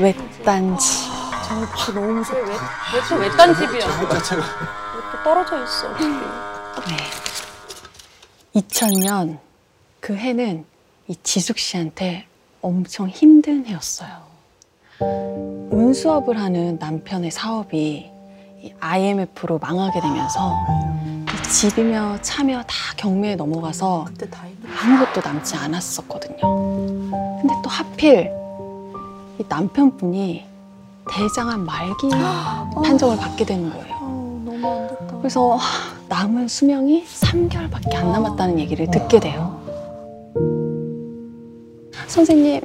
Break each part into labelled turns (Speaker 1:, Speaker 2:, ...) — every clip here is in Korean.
Speaker 1: 외딴지.
Speaker 2: 저 너무 무섭다.
Speaker 3: 왜또 외딴 집이야?
Speaker 4: 자체가
Speaker 3: 또 떨어져 있어.
Speaker 1: 네. 2000년 그 해는 이 지숙 씨한테 엄청 힘든 해였어요. 운수업을 하는 남편의 사업이 이 IMF로 망하게 되면서 이 집이며 차며 다 경매에 넘어가서. 아무것도 남지 않았었거든요. 근데 또 하필 이 남편분이 대장암 말기 판정을 받게 되는 거예요.
Speaker 2: 아, 너무 안 됐다.
Speaker 1: 그래서 남은 수명이 3개월밖에 안 남았다는 얘기를 듣게 돼요. 선생님,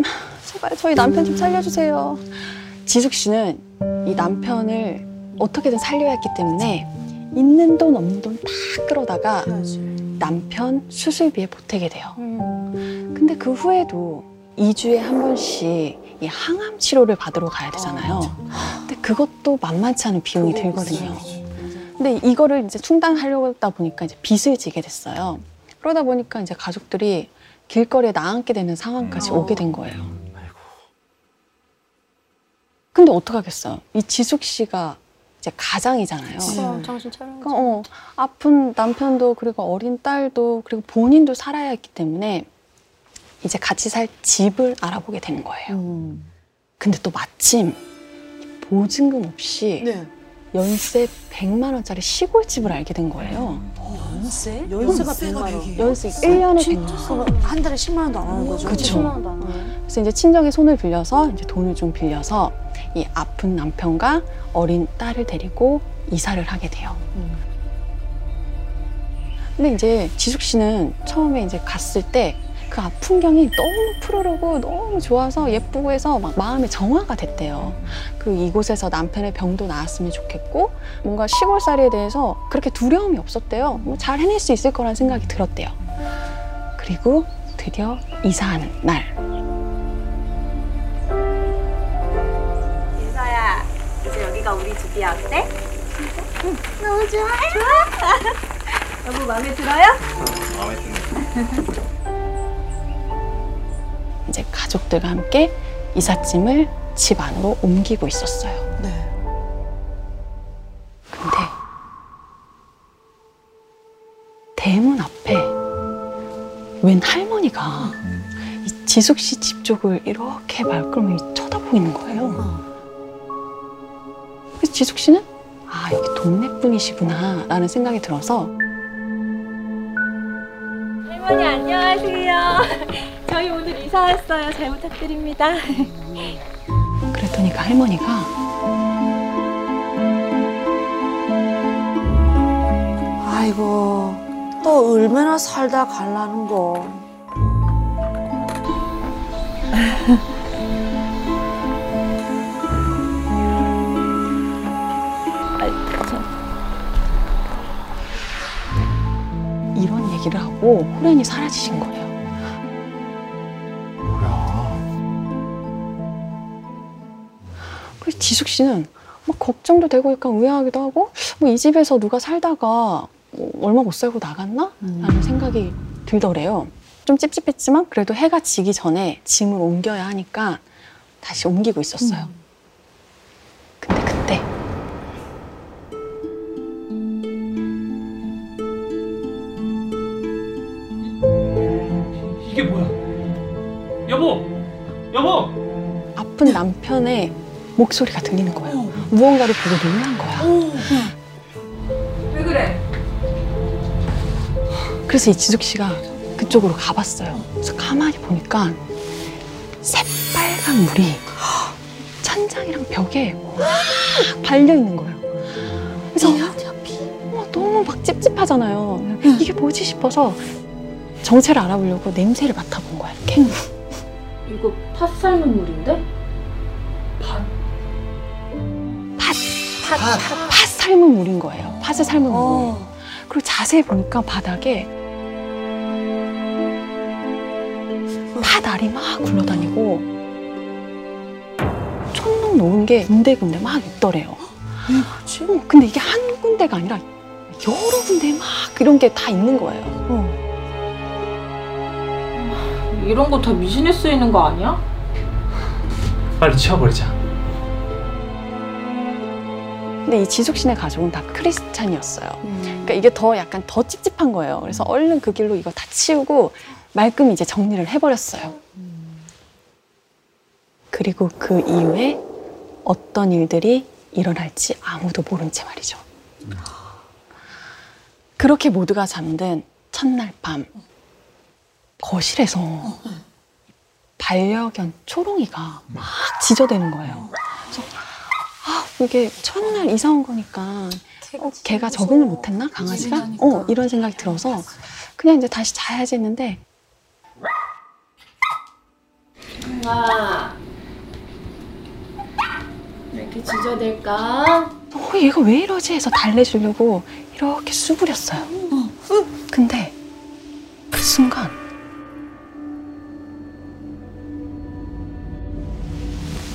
Speaker 1: 제발 저희 남편 좀 살려주세요. 지숙 씨는 이 남편을 어떻게든 살려야 했기 때문에 있는 돈 없는 돈 다 끌어다가. 남편 수술비에 보태게 돼요.
Speaker 2: 음.
Speaker 1: 근데 그 후에도 2주에 한 번씩 이 항암 치료를 받으러 가야 되잖아요. 근데 그것도 만만치 않은 비용이 들거든요. 근데 이거를 이제 충당하려고 하다 보니까 이제 빚을 지게 됐어요. 그러다 보니까 이제 가족들이 길거리에 나앉게 되는 상황까지
Speaker 2: 음.
Speaker 1: 오게 된 거예요.
Speaker 4: 아이고
Speaker 1: 근데 어떡하겠어요? 이 지숙 씨가 이제 가장이잖아요.
Speaker 3: 그럼 정신 차려야지.
Speaker 1: 그러니까 어, 아픈 남편도 그리고 어린 딸도 그리고 본인도 살아야 했기 때문에 이제 같이 살 집을 알아보게 되는 거예요.
Speaker 2: 음.
Speaker 1: 근데 또 마침 보증금 없이
Speaker 2: 네.
Speaker 1: 연세 100만 원짜리 시골집을 알게 된 거예요.
Speaker 2: 연세? 연세가 100만 원.
Speaker 1: 연세 1년에 100만 원.
Speaker 2: 그럼 한 달에 10만 원도 안 하는 거죠?
Speaker 1: 그쵸.
Speaker 3: 10만 원도 안 하네.
Speaker 1: 그래서 이제 친정의 손을 빌려서 이제 돈을 좀 빌려서 이 아픈 남편과 어린 딸을 데리고 이사를 하게 돼요.
Speaker 2: 음.
Speaker 1: 근데 이제 지숙 씨는 처음에 이제 갔을 때 그앞 풍경이 너무 푸르르고 너무 좋아서 예쁘고 해서 막 마음에 정화가 됐대요. 그 이곳에서 남편의 병도 나았으면 좋겠고 뭔가 시골살이에 대해서 그렇게 두려움이 없었대요. 뭐 잘 해낼 수 있을 거란 생각이 들었대요. 그리고 드디어 이사하는 날.
Speaker 5: 유서야, 이제 여기가 우리 집이야. 어때? 응, 너무 좋아. 좋아? 여보 마음에 들어요?
Speaker 4: 마음에 드네
Speaker 1: 가족들과 함께 이삿짐을 집 안으로 옮기고 있었어요.
Speaker 2: 네.
Speaker 1: 근데 대문 앞에 웬 할머니가 이 지숙 씨 집 쪽을 이렇게 말끔히 쳐다보고 있는 거예요. 그래서 지숙 씨는 아 여기 동네 분이시구나 라는 생각이 들어서
Speaker 5: 할머니 안녕하세요. 저희 오늘 이사 왔어요. 잘 부탁드립니다.
Speaker 1: 그랬더니 그 할머니가
Speaker 2: 아이고 또 얼마나 살다 갈라는 거.
Speaker 1: 이런 얘기를 하고 호련히 사라지신 거예요. 지숙 씨는 막 걱정도 되고 약간 의아하기도 하고 뭐 이 집에서 누가 살다가 뭐 얼마 못 살고 나갔나? 라는 생각이 들더래요. 좀 찝찝했지만 그래도 해가 지기 전에 짐을 옮겨야 하니까 다시 옮기고 있었어요. 근데 그때
Speaker 6: 이게 뭐야? 여보! 여보!
Speaker 1: 아픈 남편의 목소리가 들리는 거예요. 무언가를 보고 놀란 거야.
Speaker 3: 왜 그래?
Speaker 1: 그래서 이 지숙 씨가 그쪽으로 가봤어요. 그래서 가만히 보니까 새빨간 물이 천장이랑 벽에 막 발려 있는 거예요. 그래서 어, 너무 막 찝찝하잖아요. 이게 뭐지 싶어서 정체를 알아보려고 냄새를 맡아본 거야. 이렇게.
Speaker 3: 이거 팥 삶은 물인데? 팥,
Speaker 1: 팥, 팥 삶은 물인 거예요. 팥을 삶은 물.
Speaker 2: 어.
Speaker 1: 그리고 자세히 보니까 바닥에 팥 알이 막 굴러다니고 촌농 놓은 게 군데군데 막 있더래요. 어, 근데 이게 한 군데가 아니라 여러 군데 막 이런 게 다 있는 거예요.
Speaker 2: 어.
Speaker 3: 이런 거 다 미신에 쓰이는 거 아니야?
Speaker 6: 빨리 치워버리자.
Speaker 1: 근데 이 지숙 씨네 가족은 다 크리스찬이었어요. 그러니까 이게 더 약간 더 찝찝한 거예요. 그래서 얼른 그 길로 이거 다 치우고 말끔히 이제 정리를 해버렸어요. 그리고 그 이후에 어떤 일들이 일어날지 아무도 모른 채 말이죠. 그렇게 모두가 잠든 첫날 밤 거실에서 반려견 초롱이가 막 짖어대는 거예요. 이게 첫날 이사 온 거니까 어, 걔가 적응을 못했나 강아지가? 어 이런 생각이 들어서 그냥 이제 다시 자야지 했는데
Speaker 3: 아 이렇게 짖어댈까?
Speaker 1: 어, 얘가 왜 이러지 해서 달래주려고 이렇게 수그렸어요. 근데 그 순간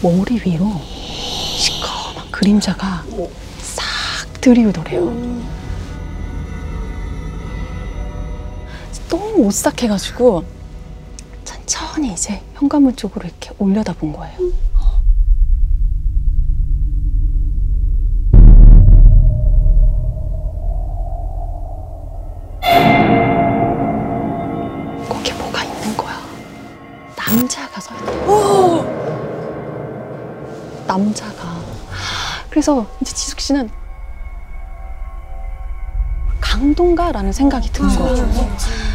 Speaker 1: 머리 위로 그림자가 싹 들이우더래요. 너무 오싹해가지고 천천히 이제 현관문 쪽으로 이렇게 올려다 본 거예요. 거기 뭐가 있는 거야. 남자가 서 있다. 남자가. 그래서 이제 지숙 씨는 강동가라는 생각이 드는 거예요.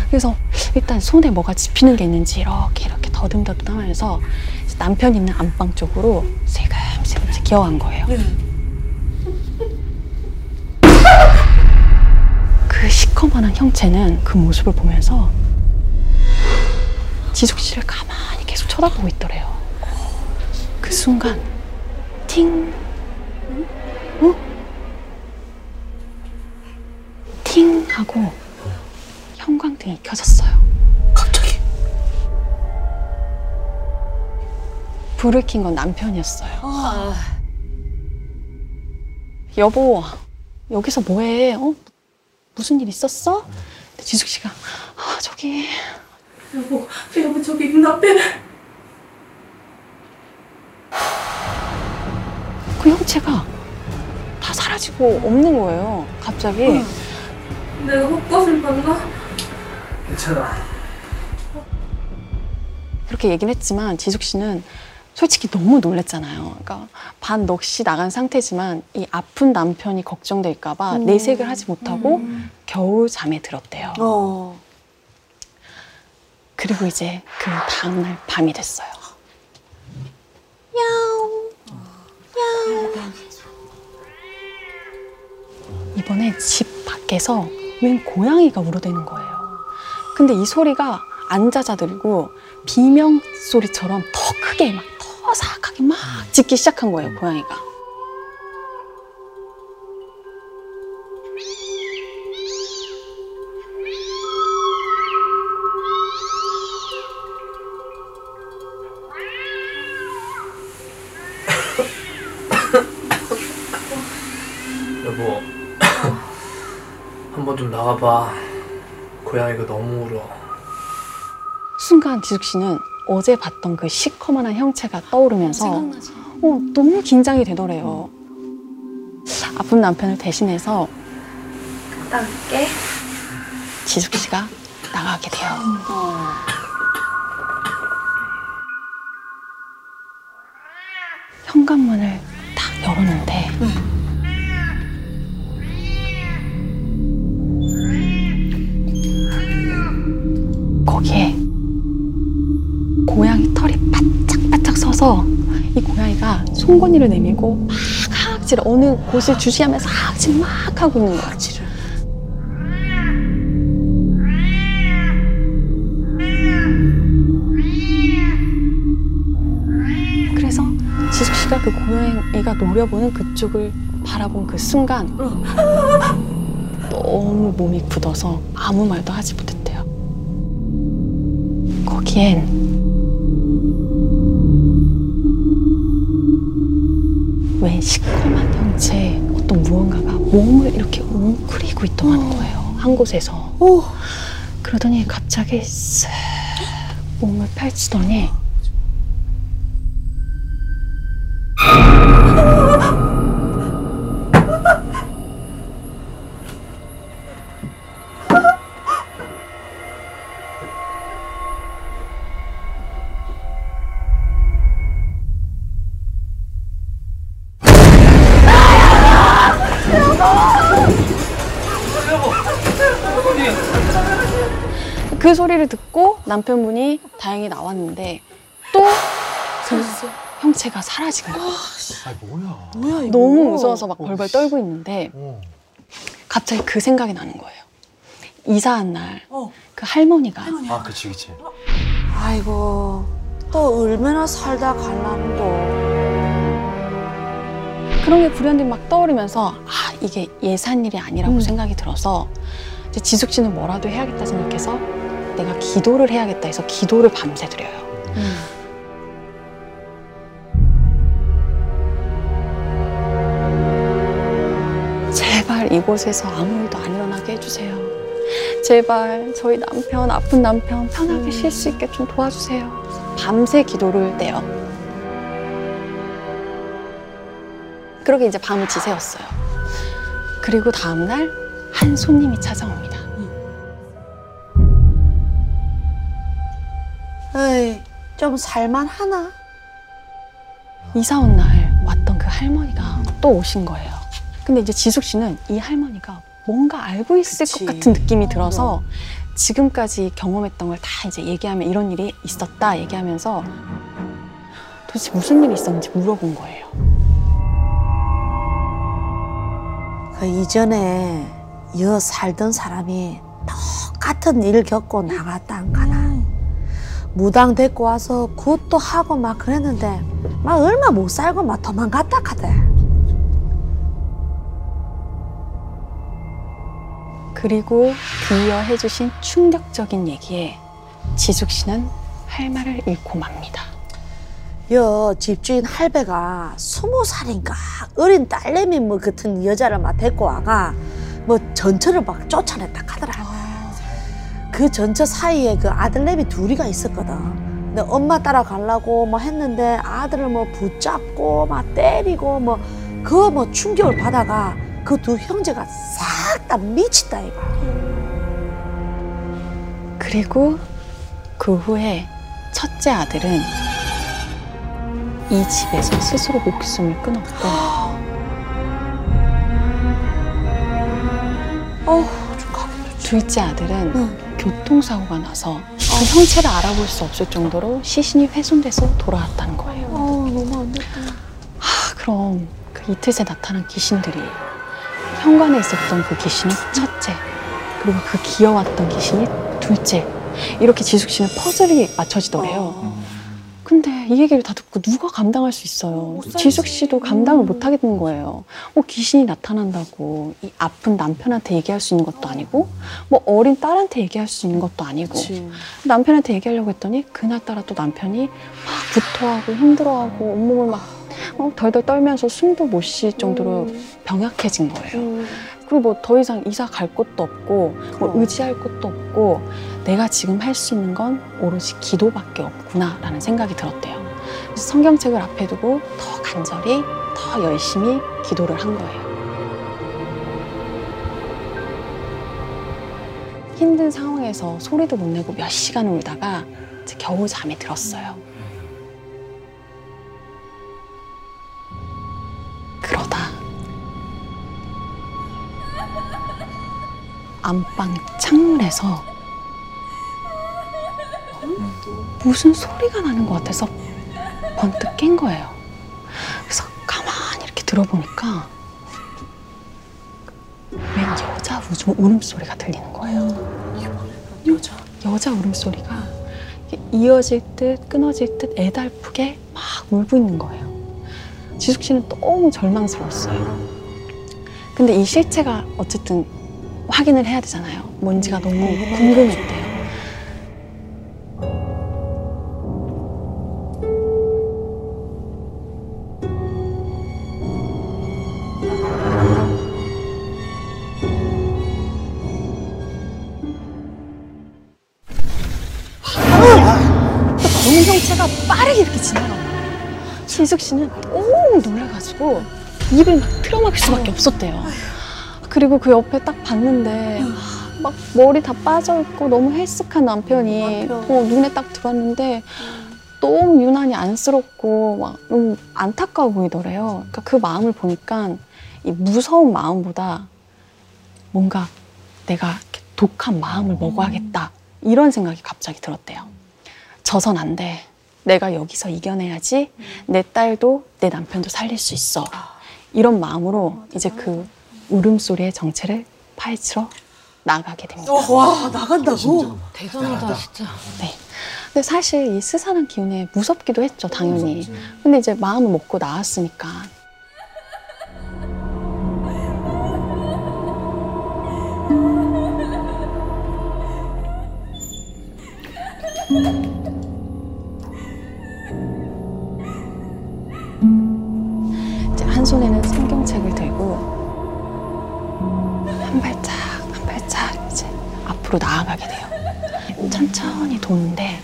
Speaker 1: 그래서 일단 손에 뭐가 집히는 게 있는지 이렇게 이렇게 더듬더듬 하면서 이제 남편 있는 안방 쪽으로 이제 기어간 거예요. 그 시커먼한 형체는 그 모습을 보면서 지숙 씨를 가만히 계속 쳐다보고 있더래요. 그 순간 팅, 어? 팅 하고 형광등이 켜졌어요.
Speaker 2: 갑자기.
Speaker 1: 불을 킨 건 남편이었어요.
Speaker 2: 아,
Speaker 1: 여보, 여기서 뭐해? 어? 무슨 일 있었어? 근데 지숙 씨가 아 저기
Speaker 3: 여보 여보 저기 눈앞에
Speaker 1: 그 형체가 다 사라지고 없는 거예요. 갑자기.
Speaker 3: 내가 헛것을 봤나?
Speaker 6: 괜찮아.
Speaker 1: 그렇게 얘기는 했지만 지숙 씨는 솔직히 너무 놀랬잖아요. 그러니까 반 넋이 나간 상태지만 이 아픈 남편이 걱정될까 봐
Speaker 2: 음.
Speaker 1: 내색을 하지 못하고 겨우 잠에 들었대요.
Speaker 2: 어.
Speaker 1: 그리고 이제 그 다음날 밤이 됐어요. 이번에 집 밖에서 웬 고양이가 울어대는 거예요. 근데 이 소리가 안 잦아들고 비명 소리처럼 더 크게 막 더 사악하게 막 짖기 시작한 거예요, 고양이가.
Speaker 6: 한번 좀 나와봐. 고양이가 너무 울어.
Speaker 1: 순간 지숙 씨는 어제 봤던 그 시커먼한 형체가 떠오르면서 어, 너무 긴장이 되더래요. 아픈 남편을 대신해서
Speaker 3: 나갈게
Speaker 1: 지숙 씨가 나가게 돼요. 현관문을 서서 이 고양이가 송곳니를 내밀고 막 하악질 어느 곳을 주시하면서 하악질 막 하고 있는 거야. 그래서 지숙 씨가 그 고양이가 노려보는 그쪽을 바라본 그 순간 너무 몸이 굳어서 아무 말도 하지 못했대요. 거기엔 몸을 이렇게 웅크리고 있더라는 거예요. 한 곳에서. 그러더니 갑자기 쓱 몸을 펼치더니 소리를 듣고 남편분이 다행히 나왔는데 또 그 형체가 사라진 거예요.
Speaker 4: 아 뭐야?
Speaker 2: 뭐야 이거?
Speaker 1: 너무 무서워서 막 벌벌 떨고 있는데
Speaker 4: 어.
Speaker 1: 갑자기 그 생각이 나는 거예요. 이사한 날 그
Speaker 2: 어.
Speaker 1: 할머니가
Speaker 4: 아 그치 그치.
Speaker 2: 아이고 또 얼마나 살다 거.
Speaker 1: 그런 게 불현듯 막 떠오르면서 아 이게 예산 일이 아니라고
Speaker 2: 음.
Speaker 1: 생각이 들어서 이제 지숙 씨는 뭐라도 해야겠다 생각해서 내가 기도를 해야겠다 해서 기도를 밤새 드려요. 제발 이곳에서 아무 일도 안 일어나게 해주세요. 제발 저희 남편 아픈 남편 편하게 쉴 수 있게 좀 도와주세요. 밤새 기도를 떼요. 그러게 이제 밤을 지새웠어요. 그리고 다음날 한 손님이 찾아옵니다.
Speaker 2: 에이 좀 살만하나?
Speaker 1: 이사 온 날 왔던 그 할머니가 또 오신 거예요. 근데 이제 지숙 씨는 이 할머니가 뭔가 알고 있을
Speaker 2: 그치.
Speaker 1: 것 같은 느낌이 들어서 지금까지 경험했던 걸 다 이제 얘기하면 이런 일이 있었다 얘기하면서 도대체 무슨 일이 있었는지 물어본 거예요.
Speaker 2: 그 이전에 여 살던 사람이 똑같은 일 겪고 나갔다 안 가나. 무당 데리고 와서 굿도 하고 막 그랬는데 막 얼마 못 살고 막 도망갔다 카대.
Speaker 1: 그리고 뒤이어 해주신 충격적인 얘기에 지숙 씨는 할 말을 잃고 맙니다.
Speaker 2: 여 집주인 할배가 스무 살인가 어린 딸내미 뭐 같은 여자를 막 데리고 와가 뭐 전처를 막 쫓아냈다 하더라. 그 전처 사이에 그 아들내미 둘이가 있었거든. 근데 엄마 따라가려고 뭐 했는데 아들을 뭐 붙잡고 막 때리고 뭐 그뭐 충격을 받아가 그 두 형제가 싹 다 미친다 이가.
Speaker 1: 그리고 그 후에 첫째 아들은 이 집에서 스스로 목숨을 끊었고
Speaker 2: 어우.
Speaker 1: 둘째 아들은
Speaker 2: 응.
Speaker 1: 교통사고가 나서 그 형체를 알아볼 수 없을 정도로 시신이 훼손돼서 돌아왔다는 거예요.
Speaker 2: 어 너무 안 됐다.
Speaker 1: 아, 그럼 그 이틀 새 나타난 귀신들이 현관에 있었던 그 귀신이 첫째, 그리고 그 기어왔던 귀신이 둘째. 이렇게 지숙 씨는 퍼즐이 맞춰지더래요. 근데 이 얘기를 다 듣고 누가 감당할 수 있어요? 지숙 씨도 감당을 못 하겠는 거예요. 뭐 귀신이 나타난다고 이 아픈 남편한테 얘기할 수 있는 것도 아니고, 뭐 어린 딸한테 얘기할 수 있는 것도 아니고,
Speaker 2: 그치.
Speaker 1: 남편한테 얘기하려고 했더니 그날따라 또 남편이 막 구토하고 힘들어하고 온몸을 막 어, 덜덜 떨면서 숨도 못 쉴 정도로 병약해진 거예요.
Speaker 2: 음.
Speaker 1: 그리고 뭐 더 이상 이사 갈 곳도 없고 뭐
Speaker 2: 그럼.
Speaker 1: 의지할 곳도 없고 내가 지금 할 수 있는 건 오로지 기도밖에 없구나라는 생각이 들었대요. 그래서 성경책을 앞에 두고 더 간절히 더 열심히 기도를 한 거예요. 힘든 상황에서 소리도 못 내고 몇 시간을 울다가 겨우 잠에 들었어요. 안방 창문에서 무슨 소리가 나는 것 같아서 번뜩 깬 거예요. 그래서 가만히 이렇게 들어보니까 웬 여자 우주 울음소리가 들리는 거예요.
Speaker 2: 여자.
Speaker 1: 여자 울음소리가 이어질 듯 끊어질 듯 애달프게 막 울고 있는 거예요. 지숙 씨는 너무 절망스러웠어요. 근데 이 실체가 어쨌든 확인을 해야 되잖아요. 뭔지가 너무 궁금했대요. 검은 형체가 빠르게 이렇게 거예요. 지숙 씨는 너무 놀라가지고 입을 막 틀어막을 수밖에 없었대요. 그리고 그 옆에 딱 봤는데 막 머리 다 빠져 있고 너무 헬쓱한 남편이
Speaker 2: 남편.
Speaker 1: 어, 눈에 딱 들어왔는데 너무 유난히 안쓰럽고 막 너무 안타까워 보이더래요. 그러니까 그 마음을 보니까 이 무서운 마음보다 뭔가 내가 독한 마음을 먹어야겠다 이런 생각이 갑자기 들었대요. 져선 안 돼. 내가 여기서 이겨내야지 내 딸도 내 남편도 살릴 수 있어. 이런 마음으로 이제 그 울음소리의 정체를 파헤치러 나가게 됩니다.
Speaker 2: 와 나간다고?
Speaker 4: 대단하다 진짜.
Speaker 1: 네. 근데 사실 이 스산한 기운에 무섭기도 했죠, 당연히. 근데 이제 마음을 먹고 나왔으니까. 이제 한 손에는 성경책을 들고 한 발짝 한 발짝 이제 앞으로 나아가게 돼요. 천천히 도는데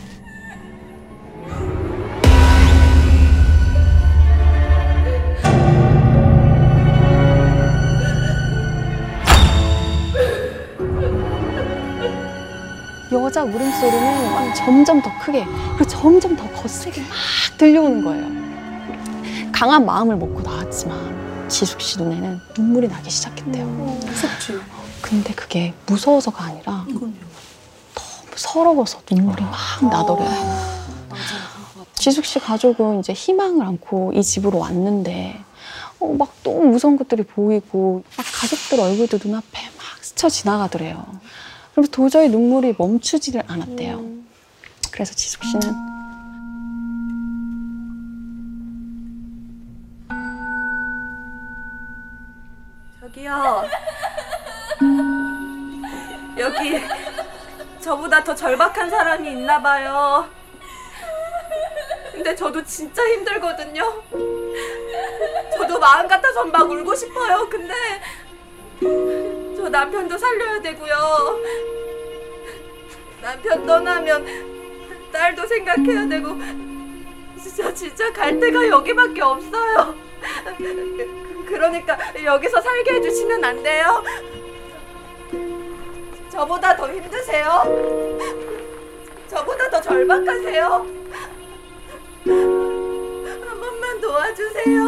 Speaker 1: 여자 울음소리는 막 점점 더 크게 그리고 점점 더 거세게 막 들려오는 거예요. 강한 마음을 먹고 나왔지만 지숙 씨 눈에는 눈물이 나기 시작했대요.
Speaker 2: 무섭지.
Speaker 1: 근데 그게 무서워서가 아니라 너무 서러워서 눈물이 막 나더래요. 지숙 씨 가족은 이제 희망을 안고 이 집으로 왔는데 어, 막 너무 무서운 것들이 보이고 막 가족들 얼굴도 눈앞에 막 스쳐 지나가더래요. 그래서 도저히 눈물이 멈추지를 않았대요. 그래서 지숙 씨는
Speaker 5: 저기요. 여기 저보다 더 절박한 사람이 있나 봐요. 근데 저도 진짜 힘들거든요. 저도 마음 같아서 막 울고 싶어요. 근데 저 남편도 살려야 되고요. 남편 떠나면 딸도 생각해야 되고 진짜 진짜 갈 데가 여기밖에 없어요. 그- 그러니까 여기서 살게 해주시면 안 돼요? 저보다 더 힘드세요? 저보다 더 절박하세요? 한 번만 도와주세요.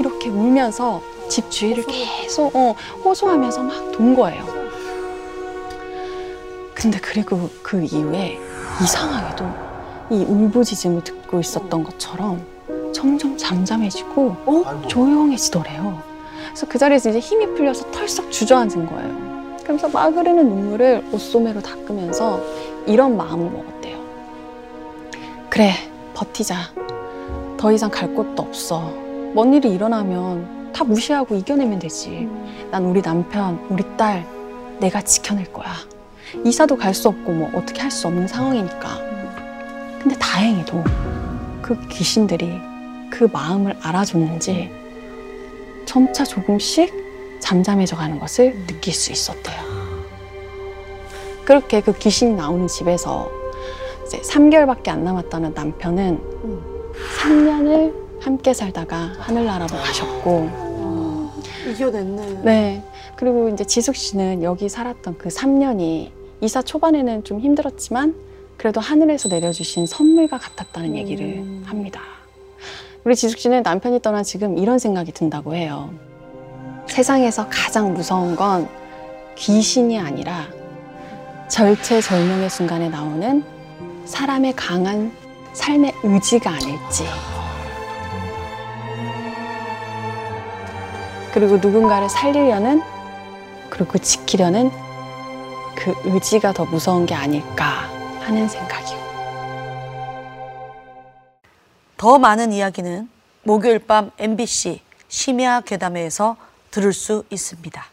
Speaker 1: 이렇게 울면서 집 주위를 계속 어, 호소하면서 막 돈 거예요. 근데 그리고 그 이후에 이상하게도 이 울부짖음을 듣고 있었던 것처럼 점점 잠잠해지고
Speaker 4: 아이고.
Speaker 1: 조용해지더래요. 그래서 그 자리에서 이제 힘이 풀려서 털썩 주저앉은 거예요. 그러면서 막 흐르는 눈물을 옷소매로 닦으면서 이런 마음을 먹었대요. 그래, 버티자. 더 이상 갈 곳도 없어. 뭔 일이 일어나면 다 무시하고 이겨내면 되지. 난 우리 남편, 우리 딸, 내가 지켜낼 거야. 이사도 갈 수 없고 뭐 어떻게 할 수 없는 상황이니까. 근데 다행히도 그 귀신들이 그 마음을 알아줬는지 점차 조금씩 잠잠해져 가는 것을 느낄 수 있었대요. 그렇게 그 귀신이 나오는 집에서 이제 3개월밖에 안 남았다는 남편은 3년을 함께 살다가 하늘나라로 가셨고,
Speaker 2: 이겨냈네.
Speaker 1: 네. 그리고 이제 지숙 씨는 여기 살았던 그 3년이 이사 초반에는 좀 힘들었지만 그래도 하늘에서 내려주신 선물과 같았다는 얘기를 합니다. 우리 지숙 씨는 남편이 떠난 지금 이런 생각이 든다고 해요. 세상에서 가장 무서운 건 귀신이 아니라 절체절명의 순간에 나오는 사람의 강한 삶의 의지가 아닐지. 그리고 누군가를 살리려는 그리고 지키려는 그 의지가 더 무서운 게 아닐까 하는 생각이요.
Speaker 2: 더 많은 이야기는 목요일 밤 MBC 심야 괴담회에서 들을 수 있습니다.